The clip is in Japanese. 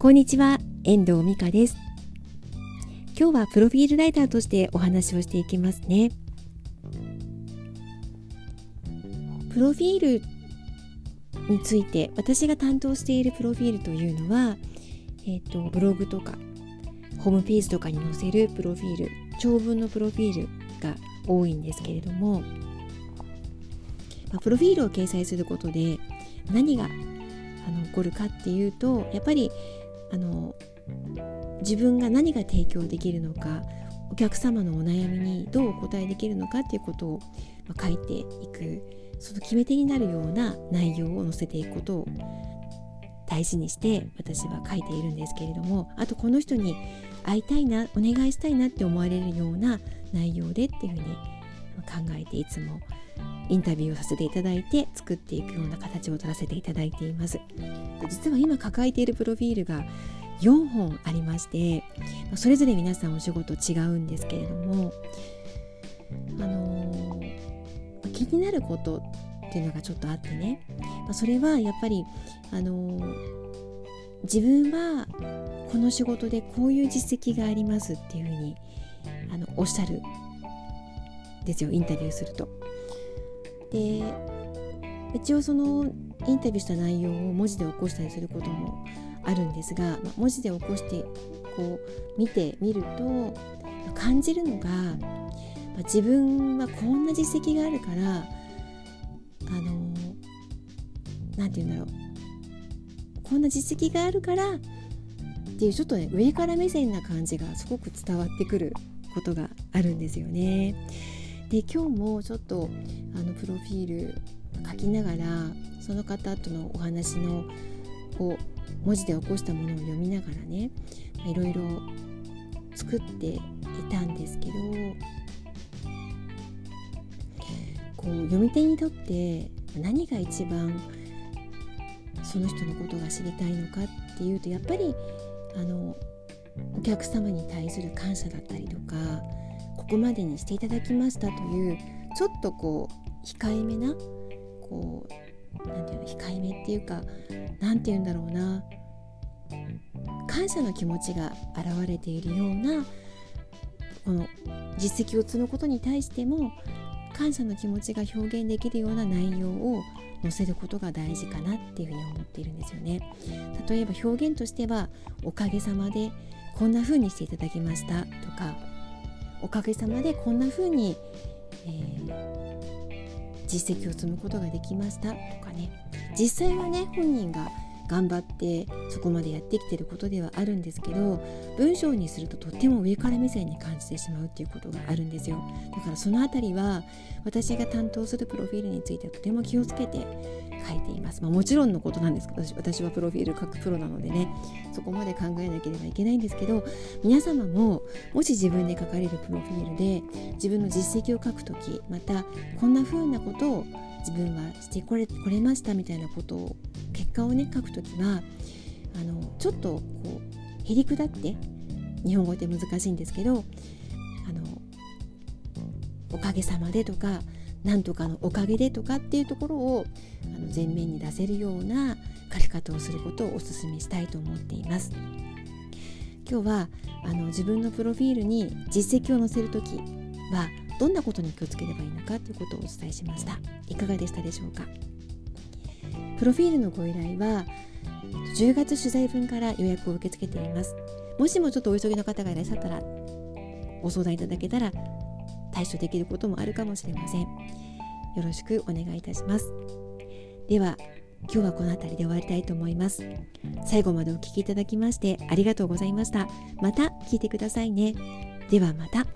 こんにちは、遠藤美香です。今日はプロフィールライターとしてお話をしていきますね。プロフィールについて私が担当しているプロフィールというのは、えーと、ブログとかホームページとかに載せるプロフィール長文のプロフィールが多いんですけれども、まあ、プロフィールを掲載することで何があの起こるかっていうとやっぱりあの自分が何が提供できるのかお客様のお悩みにどうお答えできるのかっていうことを、書いていくその決め手になるような内容を載せていくことを大事にして私は書いているんですけれどもあとこの人に会いたいなお願いしたいなって思われるような内容でっていうふうに考えていつもインタビューをさせていただいて作っていくような形を取らせていただいています。実は今抱えているプロフィールが4本ありましてそれぞれ皆さんお仕事違うんですけれどもあのー、気になることっていうのがちょっとあってね、まそれはやっぱりあのー、自分はこの仕事でこういう実績がありますっていうふうにあのおっしゃるですよインタビューすると。で一応そのインタビューした内容を文字で起こしたりすることもあるんですが、まあ、文字で起こしてこう見てみると感じるのが、まあ、自分はこんな実績があるからあの何て言うんだろうこんな実績があるからっていうちょっとね上から目線な感じがすごく伝わってくることがあるんですよね。で今日もちょっとあのプロフィール書きながらその方とのお話のを文字で起こしたものを読みながらねいろいろ作っていたんですけどこう読み手にとって何が一番その人のことが知りたいのかっていうとやっぱりあのお客様に対する感謝だったりとかここまでにしていただきましたというちょっとこう控えめなこうなんていうの控えめっていうか何て言うんだろうな感謝の気持ちが表れているようなこの実績を積むことに対しても感謝の気持ちが表現できるような内容を載せることが大事かなっていうふうに思っているんですよね。例えば表現としては「おかげさまでこんな風にしていただきました」とか「おかげさまでこんな風に、えー、実績を積むことができました」とかね。実際はね本人が頑張ってそこまでやってきてることではあるんですけど文章にするととっても上から目線に感じてしまうっていうことがあるんですよ。だからその辺りは私が担当するプロフィールについてはとても気をつけて書いています、まあ、もちろんのことなんですけど私はプロフィール書くプロなのでねそこまで考えなければいけないんですけど皆様ももし自分で書かれるプロフィールで自分の実績を書くときまたこんな風なことを自分はしてこれこれましたみたいなことを結果をね書くときはあのちょっとこうへりくだって日本語って難しいんですけどあのおかげさまでとかなんとかのおかげでとかっていうところをあの前面に出せるような書き方をすることをお勧めしたいと思っています。今日はあの自分のプロフィールに実績を載せる時はどんなことに気をつければいいのかということをお伝えしましたいかがでしたでしょうか？プロフィールのご依頼は10月取材分から予約を受け付けています。もしもちょっとお急ぎの方がいらっしゃったらご相談いただけたら対処できることもあるかもしれません。よろしくお願いいたします。では今日はこの辺りで終わりたいと思います。最後までお聴きいただきましてありがとうございました。また聞いてくださいね。ではまた。